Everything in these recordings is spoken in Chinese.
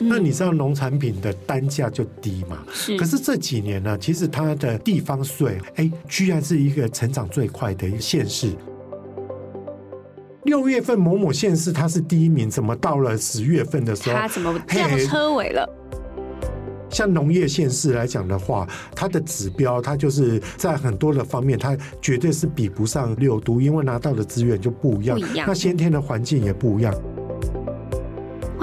嗯、那你知道农产品的单价就低嘛？是。可是这几年呢，其实它的地方税，哎，居然是一个成长最快的一个县市。六月份某某县市它是第一名，怎么到了十月份的时候，它怎么掉车尾了？像农业县市来讲的话，它的指标，它就是在很多的方面，它绝对是比不上六都，因为拿到的资源就不一样，不一样，那先天的环境也不一样。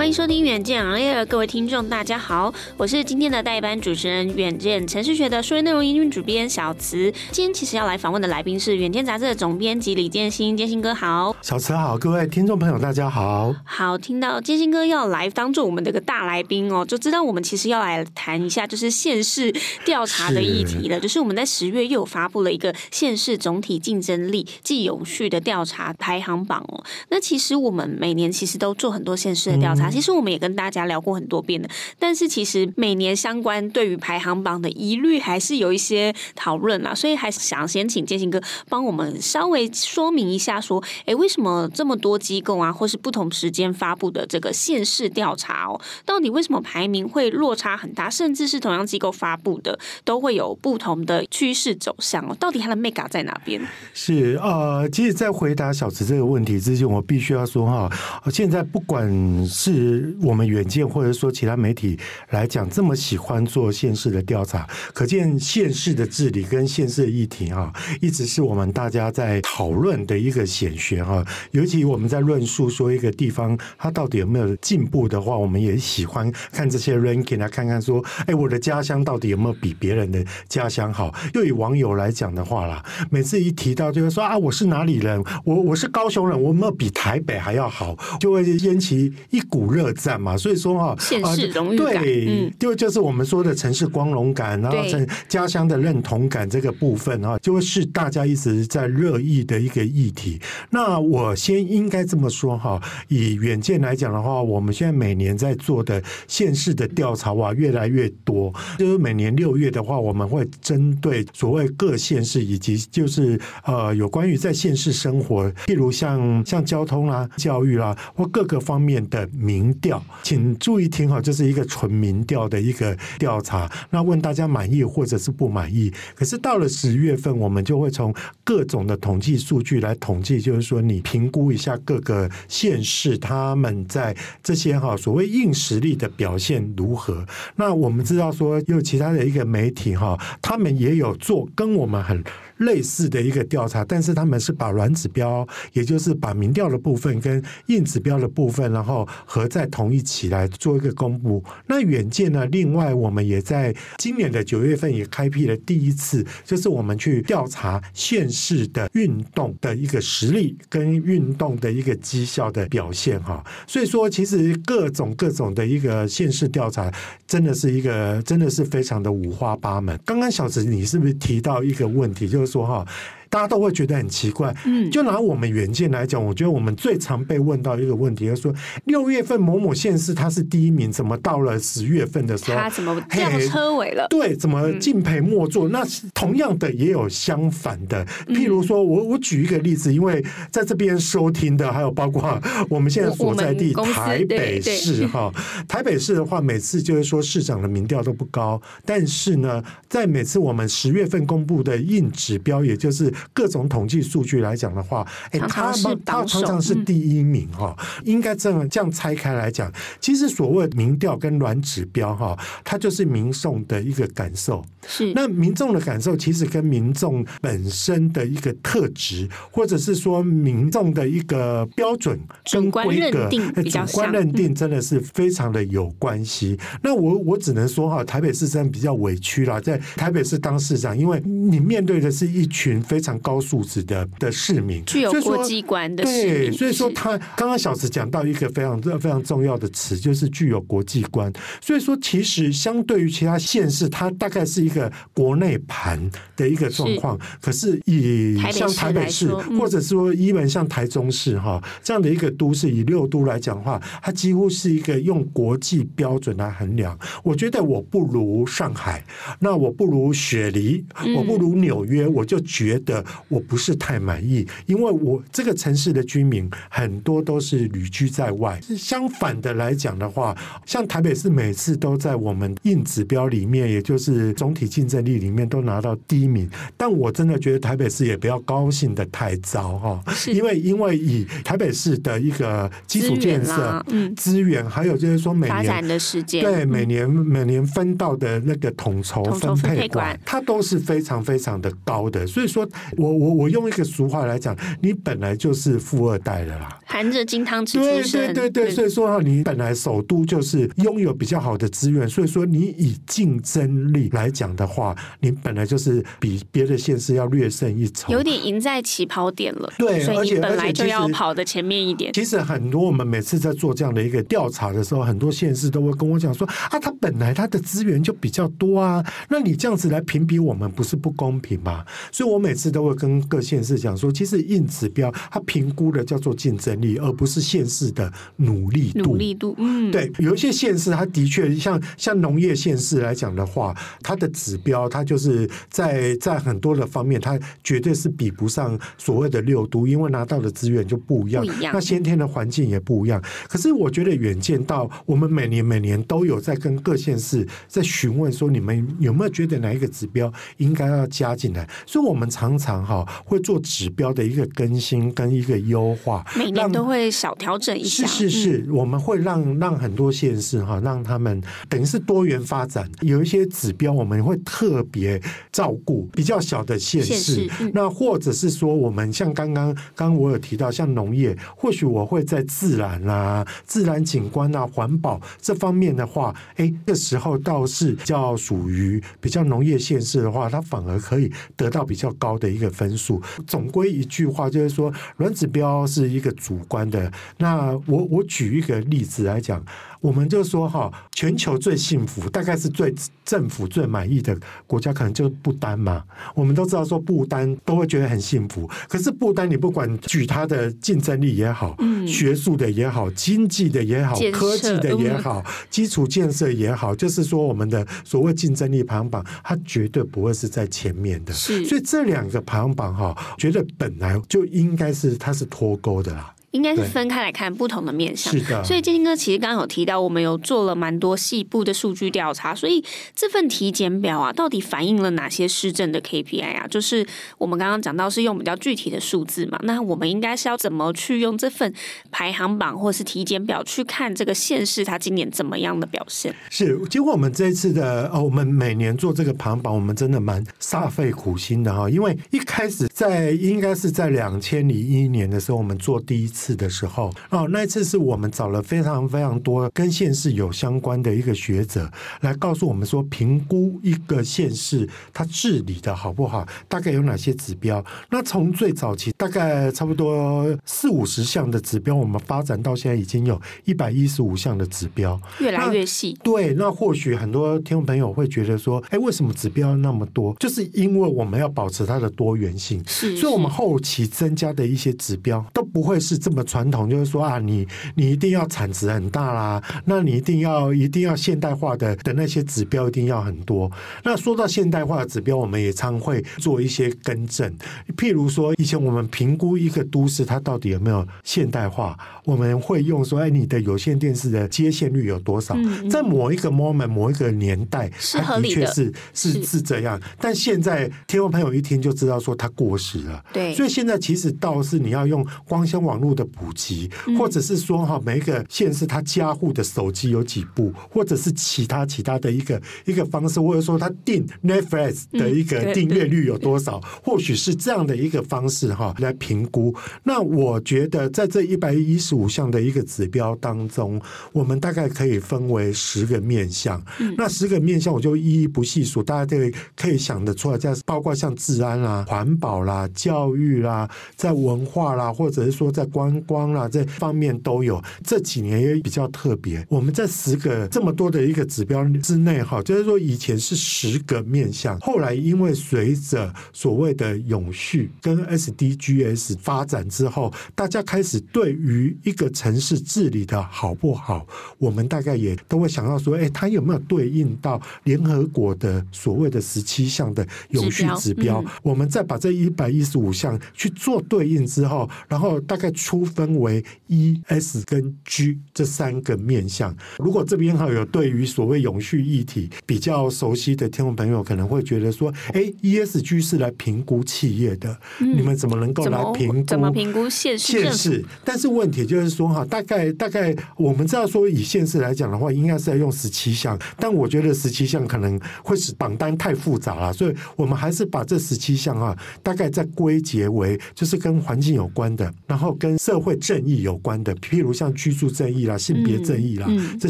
欢迎收听远见 On Air，各位听众，大家好，我是今天的代班主持人，远见城市学的数位内容营运主编小慈。今天其实要来访问的来宾是远见杂志的总编辑李建新，建新哥好，小慈好，各位听众朋友大家好。好，听到建新哥要来当做我们的个大来宾哦，就知道我们其实要来谈一下就是县市调查的议题了。是就是我们在十月又有发布了一个县市总体竞争力暨有序的调查排行榜哦。那其实我们每年其实都做很多县市的调查。嗯其实我们也跟大家聊过很多遍的，但是其实每年相关对于排行榜的疑虑还是有一些讨论啊，所以还是想先请建兴哥帮我们稍微说明一下，说，哎，为什么这么多机构啊，或是不同时间发布的这个县市调查哦，到底为什么排名会落差很大，甚至是同样机构发布的都会有不同的趋势走向哦？到底它的 mega 在哪边？是呃，其实，在回答小慈这个问题之前，我必须要说哈，现在不管是是我们远见或者说其他媒体来讲，这么喜欢做县市的调查，可见县市的治理跟县市的议题啊，一直是我们大家在讨论的一个显学啊。尤其我们在论述说一个地方它到底有没有进步的话，我们也喜欢看这些 ranking 来看看说，哎，我的家乡到底有没有比别人的家乡好？又以网友来讲的话啦，每次一提到就会说啊，我是哪里人？我我是高雄人，我有没有比台北还要好？就会掀起一股。热战嘛，所以说哈，县市荣誉感，对，就就是我们说的城市光荣感，然后在家乡的认同感这个部分啊，就会是大家一直在热议的一个议题。那我先应该这么说哈，以远见来讲的话，我们现在每年在做的县市的调查啊，越来越多。就是每年六月的话，我们会针对所谓各县市以及就是呃有关于在县市生活，譬如像像交通啦、教育啦或各个方面的民。民调，请注意听哈，这是一个纯民调的一个调查。那问大家满意或者是不满意？可是到了十月份，我们就会从各种的统计数据来统计，就是说你评估一下各个县市他们在这些哈所谓硬实力的表现如何。那我们知道说，有其他的一个媒体哈，他们也有做跟我们很。类似的一个调查，但是他们是把软指标，也就是把民调的部分跟硬指标的部分，然后合在同一起来做一个公布。那远见呢？另外，我们也在今年的九月份也开辟了第一次，就是我们去调查县市的运动的一个实力跟运动的一个绩效的表现哈。所以说，其实各种各种的一个县市调查，真的是一个真的是非常的五花八门。刚刚小慈，你是不是提到一个问题，就是说哈？大家都会觉得很奇怪，嗯，就拿我们原件来讲，我觉得我们最常被问到一个问题，就是说六月份某某县市它是第一名，怎么到了十月份的时候，它怎么掉车尾了？对，怎么敬陪末座？嗯、那同样的也有相反的，譬如说我我举一个例子，因为在这边收听的还有包括我们现在所在地台北市哈，台北市的话，每次就是说市长的民调都不高，但是呢，在每次我们十月份公布的硬指标，也就是各种统计数据来讲的话，哎，他他常常是第一名哈。应该这样这样拆开来讲，其实所谓民调跟软指标哈，它就是民众的一个感受。是那民众的感受，其实跟民众本身的一个特质，或者是说民众的一个标准跟规格，主观认定真的是非常的有关系。那我我只能说哈，台北市真的比较委屈啦，在台北市当市长，因为你面对的是一群非常高素质的的市民，具有国际观的市民。对，所以说他刚刚小池讲到一个非常非常重要的词，就是具有国际观。所以说，其实相对于其他县市，它大概是一个国内盘的一个状况。是可是以像台北市，北市嗯、或者说一门像台中市哈这样的一个都市，以六都来讲的话，它几乎是一个用国际标准来衡量。我觉得我不如上海，那我不如雪梨，我不如纽约，嗯、我就觉得。得我不是太满意，因为我这个城市的居民很多都是旅居在外。相反的来讲的话，像台北市每次都在我们硬指标里面，也就是总体竞争力里面都拿到第一名。但我真的觉得台北市也不要高兴的太早哈，因为因为以台北市的一个基础建设、资源，还有就是说每年发展的时间，对每年每年分到的那个统筹分配管，它都是非常非常的高的。所以说我我我用一个俗话来讲，你本来就是富二代的啦，含着金汤匙出生。对对对对，所以说你本来首都就是拥有比较好的资源，所以说你以竞争力来讲的话，你本来就是比别的县市要略胜一筹，有点赢在起跑点了。对，所以你本来就要跑的前面一点。其实很多我们每次在做这样的一个调查的时候，很多县市都会跟我讲说啊，他本来他的资源就比较多啊，那你这样子来评比我们不是不公平吗？所以我每次都会跟各县市讲说，其实硬指标它评估的叫做竞争力，而不是县市的努力度。努力度，嗯，对，有一些县市，它的确像像农业县市来讲的话，它的指标，它就是在在很多的方面，它绝对是比不上所谓的六都，因为拿到的资源就不一样，不一样，那先天的环境也不一样。可是我觉得远见到我们每年每年都有在跟各县市在询问说，你们有没有觉得哪一个指标应该要加进来？所以我们常常哈会做指标的一个更新跟一个优化，每年都会小调整一下。是是是，我们会让让很多县市哈，让他们等于是多元发展。有一些指标我们会特别照顾比较小的县市，那或者是说我们像刚刚刚我有提到像农业，或许我会在自然啊、自然景观啊、环保这方面的话，哎，这时候倒是叫属于比较农业县市的话，它反而可以得到比较高的一个分数。总归一句话就是说，软指标是一个主观的。那我我举一个例子来讲。我们就说哈，全球最幸福，大概是最政府最满意的国家，可能就是不丹嘛。我们都知道说不丹都会觉得很幸福，可是不丹你不管举它的竞争力也好，嗯，学术的也好，经济的也好，科技的也好，基础建设也好，就是说我们的所谓竞争力排行榜，它绝对不会是在前面的。是，所以这两个排行榜哈，觉得本来就应该是它是脱钩的啦。应该是分开来看不同的面向，是的。所以建兴哥其实刚刚有提到，我们有做了蛮多细部的数据调查，所以这份体检表啊，到底反映了哪些施政的 KPI 啊？就是我们刚刚讲到是用比较具体的数字嘛，那我们应该是要怎么去用这份排行榜或是体检表去看这个县市它今年怎么样的表现？是，经过我们这一次的哦，我们每年做这个排行榜，我们真的蛮煞费苦心的哈，因为一开始在应该是在两千零一年的时候，我们做第一次。次的时候哦，那一次是我们找了非常非常多跟县市有相关的一个学者来告诉我们说，评估一个县市它治理的好不好，大概有哪些指标。那从最早期大概差不多四五十项的指标，我们发展到现在已经有一百一十五项的指标，越来越细。对，那或许很多听众朋友会觉得说，哎，为什么指标那么多？就是因为我们要保持它的多元性，所以我们后期增加的一些指标都不会是这么。传统就是说啊，你你一定要产值很大啦，那你一定要一定要现代化的的那些指标一定要很多。那说到现代化的指标，我们也常会做一些更正。譬如说，以前我们评估一个都市它到底有没有现代化，我们会用说，哎，你的有线电视的接线率有多少？嗯嗯，在某一个 moment、某一个年代，它的确是是是，是这样。但现在听众朋友一听就知道说它过时了。对，所以现在其实倒是你要用光纤网络的。普及，或者是说哈，每一个县市他家户的手机有几部，或者是其他其他的一个一个方式，或者说他订 Netflix 的一个订阅率有多少，或许是这样的一个方式哈来评估。那我觉得在这一百一十五项的一个指标当中，我们大概可以分为十个面向。那十个面向我就一一不细数，大家都可以想得出来，在包括像治安啦、环保啦、教育啦、在文化啦，或者是说在关观光啦这方面都有。这几年也比较特别，我们在十个这么多的一个指标之内，哈，就是说以前是十个面向，后来因为随着所谓的永续跟 SDGs 发展之后，大家开始对于一个城市治理的好不好，我们大概也都会想到说，哎，它有没有对应到联合国的所谓的十七项的永续指标？指标嗯、我们再把这一百一十五项去做对应之后，然后大概粗分为 E、S 跟 G 这三个面向。如果这边哈有对于所谓永续议题比较熟悉的听众朋友，可能会觉得说，哎，E、S、G 是来评估企业的，嗯、你们怎么能够来评估？怎么评估现实？现实？但是问题就是说哈，大概大概我们知道说以现实来讲的话，应该是要用十七项，但我觉得十七项可能会使榜单太复杂了，所以我们还是把这十七项啊，大概再归结为就是跟环境有关的，然后跟社会正义有关的，譬如像居住正义啦、性别正义啦、这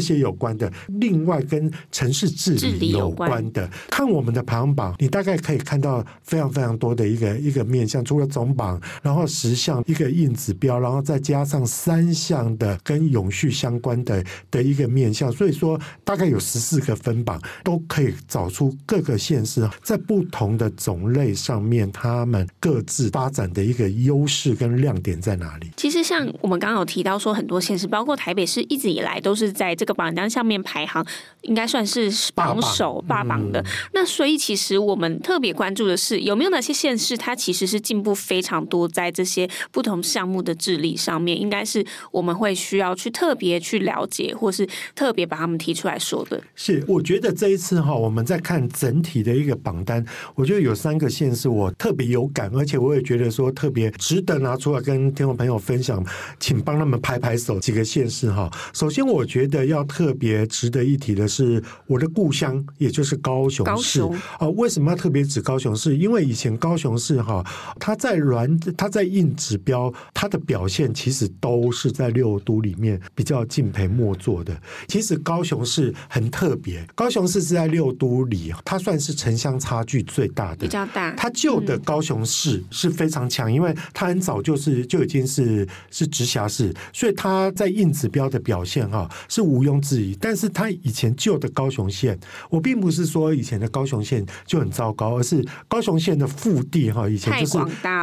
些有关的。另外跟城市治理有关的，关看我们的排行榜，你大概可以看到非常非常多的一个一个面向，除了总榜，然后十项一个硬指标，然后再加上三项的跟永续相关的的一个面向，所以说大概有十四个分榜，都可以找出各个县市在不同的种类上面，他们各自发展的一个优势跟亮点在哪里？其实像我们刚刚有提到说，很多县市，包括台北市，一直以来都是在这个榜单上面排行，应该算是榜首霸榜的。嗯、那所以其实我们特别关注的是，有没有哪些县市它其实是进步非常多，在这些不同项目的治理上面，应该是我们会需要去特别去了解，或是特别把他们提出来说的。是，我觉得这一次哈，我们在看整体的一个榜单，我觉得有三个县市我特别有感，而且我也觉得说特别值得拿出来跟听众朋友分享，请帮他们拍拍手。几个县市哈，首先我觉得要特别值得一提的是我的故乡，也就是高雄市。啊雄，为什么要特别指高雄市？因为以前高雄市哈，它在软，它在硬指标，它的表现其实都是在六都里面比较敬佩莫做的。其实高雄市很特别，高雄市是在六都里，它算是城乡差距最大的，比较大。它旧的高雄市是非常强，因为它很早就是就已经是是直辖市，所以它在硬指标的表现哈是毋庸置疑。但是它以前旧的高雄县，我并不是说以前的高雄县就很糟糕，而是高雄县的腹地哈以前就是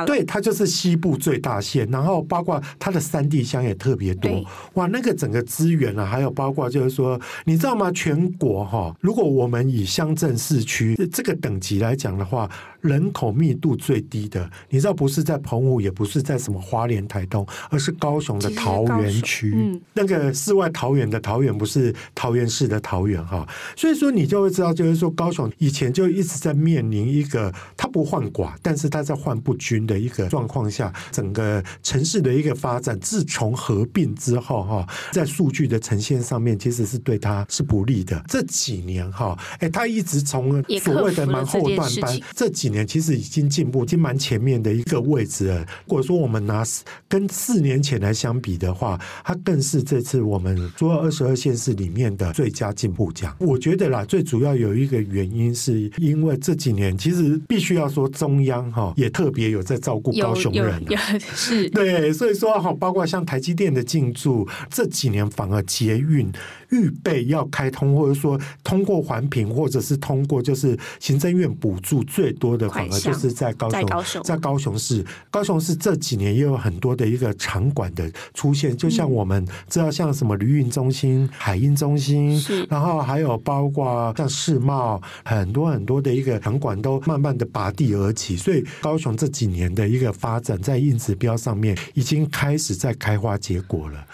对它就是西部最大县，然后包括它的山地乡也特别多，哇，那个整个资源啊，还有包括就是说，你知道吗？全国哈，如果我们以乡镇市区这个等级来讲的话。人口密度最低的，你知道不是在澎湖，也不是在什么花莲、台东，而是高雄的桃园区。嗯，那个世外桃源的桃源，不是桃园市的桃园哈。所以说，你就会知道，就是说高雄以前就一直在面临一个它不患寡，但是它在患不均的一个状况下，整个城市的一个发展，自从合并之后哈，在数据的呈现上面，其实是对它是不利的。这几年哈，哎，它一直从所谓的蛮后段班这几。年其实已经进步，已经蛮前面的一个位置了。如果说我们拿跟四年前来相比的话，它更是这次我们所有二十二县市里面的最佳进步奖。我觉得啦，最主要有一个原因，是因为这几年其实必须要说中央哈也特别有在照顾高雄人，是，对，所以说哈，包括像台积电的进驻，这几年反而捷运。预备要开通，或者说通过环评，或者是通过就是行政院补助最多的，反而就是在高雄，在高雄市。高雄市这几年也有很多的一个场馆的出现，就像我们知道，像什么旅运中心、海运中心，然后还有包括像世贸，很多很多的一个场馆都慢慢的拔地而起。所以高雄这几年的一个发展，在硬指标上面已经开始在开花结果了。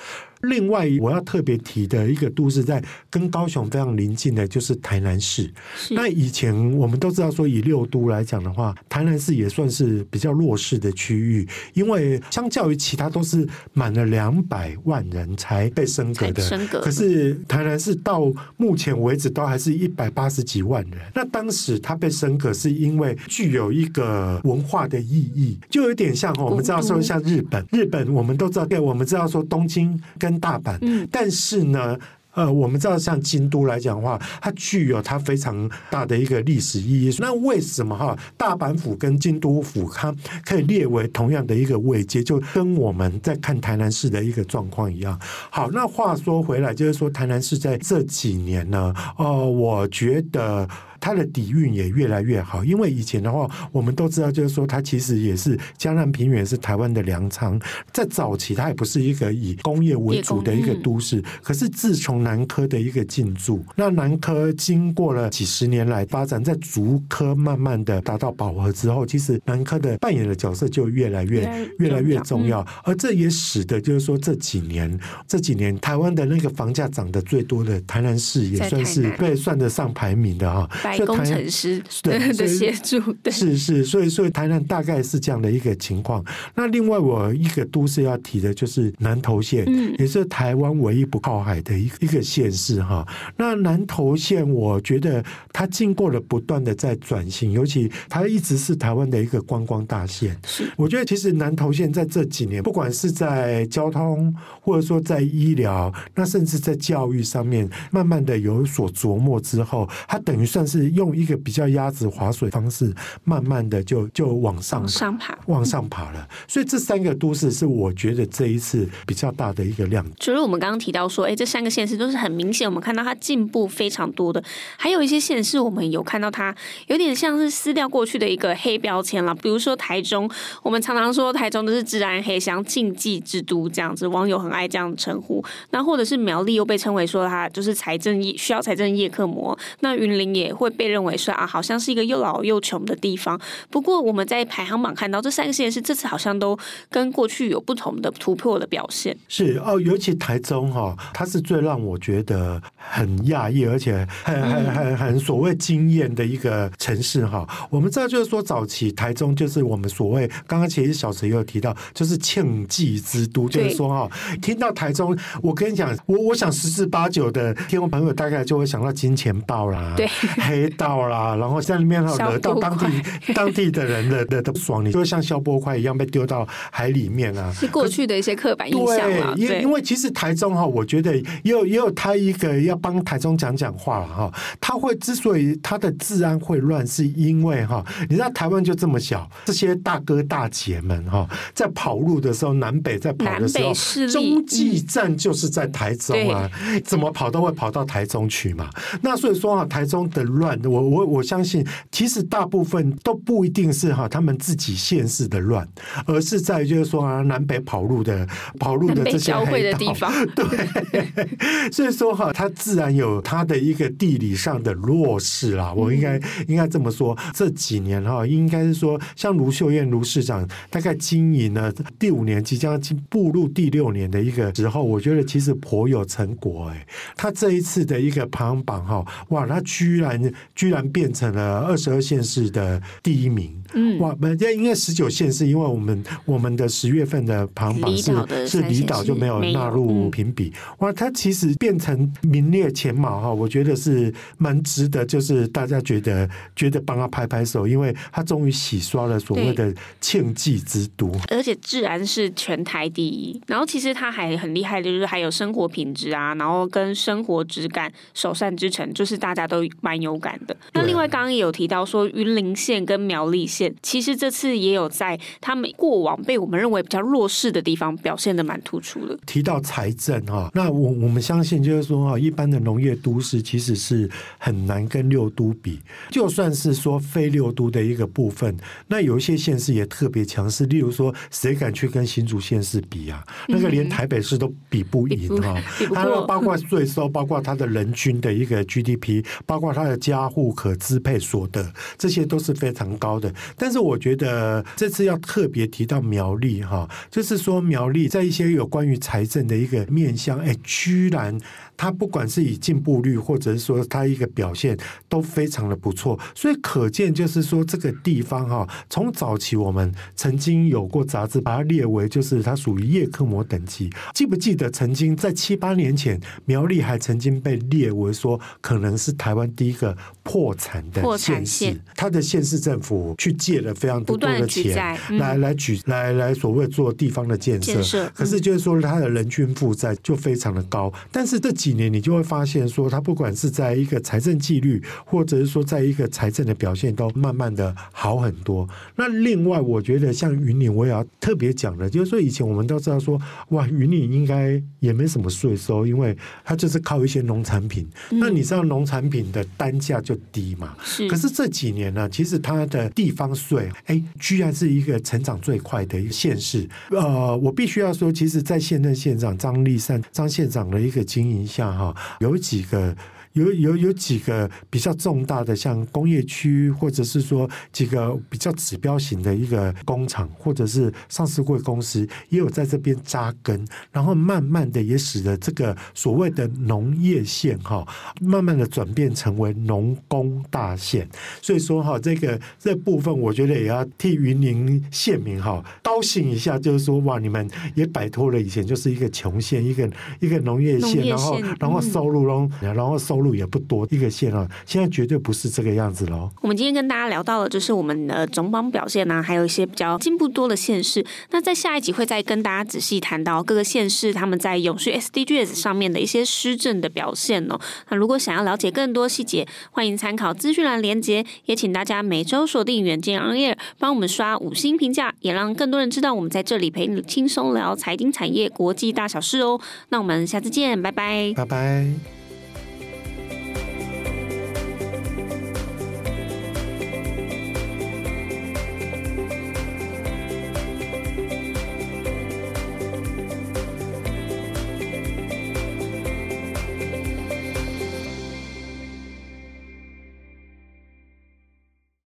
另外，我要特别提的一个都市，在跟高雄非常邻近的，就是台南市。那以前我们都知道说，以六都来讲的话，台南市也算是比较弱势的区域，因为相较于其他都是满了两百万人才被升格的。升格。可是台南市到目前为止都还是一百八十几万人。那当时它被升格，是因为具有一个文化的意义，就有点像我们知道说像日本，日本我们都知道，对，我们知道说东京跟大阪，但是呢。呃，我们知道像京都来讲的话，它具有它非常大的一个历史意义。那为什么哈大阪府跟京都府它可以列为同样的一个位阶，就跟我们在看台南市的一个状况一样？好，那话说回来，就是说台南市在这几年呢，呃，我觉得。它的底蕴也越来越好，因为以前的话，我们都知道，就是说它其实也是江南平原是台湾的粮仓，在早期它也不是一个以工业为主的一个都市。可是自从南科的一个进驻，那南科经过了几十年来发展，在竹科慢慢的达到饱和之后，其实南科的扮演的角色就越来越越来越重要，而这也使得就是说这几年这几年台湾的那个房价涨得最多的台南市也算是被算得上排名的哈。白工程师对的协助，对是是，所以所以台南大概是这样的一个情况。那另外我一个都市要提的就是南投县，嗯，也是台湾唯一不靠海的一一个县市哈。那南投县，我觉得它经过了不断的在转型，尤其它一直是台湾的一个观光大县。是，我觉得其实南投县在这几年，不管是在交通，或者说在医疗，那甚至在教育上面，慢慢的有所琢磨之后，它等于算是。是用一个比较鸭子划水方式，慢慢的就就往上往上爬，往上爬了。所以这三个都市是我觉得这一次比较大的一个亮点。除了我们刚刚提到说，哎，这三个县市都是很明显，我们看到它进步非常多的。还有一些县市，我们有看到它有点像是撕掉过去的一个黑标签了。比如说台中，我们常常说台中都是治安黑箱、禁忌之都这样子，网友很爱这样称呼。那或者是苗栗又被称为说它就是财政业需要财政业客模。那云林也会。会被认为说啊，好像是一个又老又穷的地方。不过我们在排行榜看到这三个县市这次好像都跟过去有不同的突破的表现。是哦，尤其台中哈、哦，它是最让我觉得很讶异，而且很很很很所谓惊艳的一个城市哈。我们知道就是说，早期台中就是我们所谓刚刚其实小陈也有提到，就是庆忌之都，就是说哈，听到台中，我跟你讲，我我想十之八九的听众朋友大概就会想到金钱豹啦，对。黑道啦，然后在里面惹到当地 当地的人的的的不爽，你就会像消波块一样被丢到海里面啊！是过去的一些刻板印象嘛？对，因因为其实台中哈，我觉得也有也有他一个要帮台中讲讲话了哈。他会之所以他的治安会乱，是因为哈，你知道台湾就这么小，这些大哥大姐们哈，在跑路的时候，南北在跑的时候，中继站就是在台中啊，怎么跑都会跑到台中去嘛。那所以说啊，台中的乱。乱，我我我相信，其实大部分都不一定是哈他们自己县市的乱，而是在于就是说啊南北跑路的跑路的这些黑道，的地方 对，所以说哈，它自然有它的一个地理上的弱势啦。我应该应该这么说，这几年哈，应该是说像卢秀燕卢市长大概经营了第五年，即将进步入第六年的一个时候，我觉得其实颇有成果哎。他这一次的一个排行榜哈，哇，他居然。居然变成了二十二县市的第一名。嗯，哇，本应该十九县是，因为我们我们的十月份的排行榜是是离岛就没有纳入评比。哇，它其实变成名列前茅哈，我觉得是蛮值得，就是大家觉得觉得帮他拍拍手，因为他终于洗刷了所谓的庆忌之都，而且治安是全台第一。然后其实他还很厉害的，就是还有生活品质啊，然后跟生活质感、首善之城，就是大家都蛮有感的。那另外刚刚也有提到说，云林县跟苗栗县。其实这次也有在他们过往被我们认为比较弱势的地方表现的蛮突出的。提到财政哈，那我我们相信就是说哈，一般的农业都市其实是很难跟六都比。就算是说非六都的一个部分，那有一些县市也特别强势。例如说，谁敢去跟新竹县市比啊？那个连台北市都比不赢哈。它包括税收，包括它的人均的一个 GDP，包括它的家户可支配所得，这些都是非常高的。但是我觉得这次要特别提到苗栗哈，就是说苗栗在一些有关于财政的一个面向，哎，居然。它不管是以进步率，或者是说它一个表现都非常的不错，所以可见就是说这个地方哈，从早期我们曾经有过杂志把它列为就是它属于叶克膜等级，记不记得曾经在七八年前苗栗还曾经被列为说可能是台湾第一个破产的县市，它的县市政府去借了非常多的钱来来举来来所谓做地方的建设，可是就是说他的人均负债就非常的高，但是这几几年你就会发现说，它不管是在一个财政纪律，或者是说在一个财政的表现，都慢慢的好很多。那另外，我觉得像云岭，我也要特别讲的，就是说以前我们都知道说，哇，云岭应该也没什么税收，因为它就是靠一些农产品。嗯、那你知道农产品的单价就低嘛？是。可是这几年呢，其实它的地方税，哎，居然是一个成长最快的一个县市。呃，我必须要说，其实，在现任县长张立善张县长的一个经营下，哈，有几个。有有有几个比较重大的，像工业区，或者是说几个比较指标型的一个工厂，或者是上市贵公司，也有在这边扎根，然后慢慢的也使得这个所谓的农业县哈，慢慢的转变成为农工大县。所以说哈，这个这部分我觉得也要替云林县民哈高兴一下，就是说哇，你们也摆脱了以前就是一个穷县，一个一个农业县，然后然后收入中，然后收入。也不多一个县啊，现在绝对不是这个样子喽。我们今天跟大家聊到了就是我们的总榜表现呢、啊，还有一些比较进步多的县市。那在下一集会再跟大家仔细谈到各个县市他们在永续 SDGs 上面的一些施政的表现哦。那如果想要了解更多细节，欢迎参考资讯栏连结，也请大家每周锁定远见 On Air，帮我们刷五星评价，也让更多人知道我们在这里陪你轻松聊财经产业国际大小事哦。那我们下次见，拜拜，拜拜。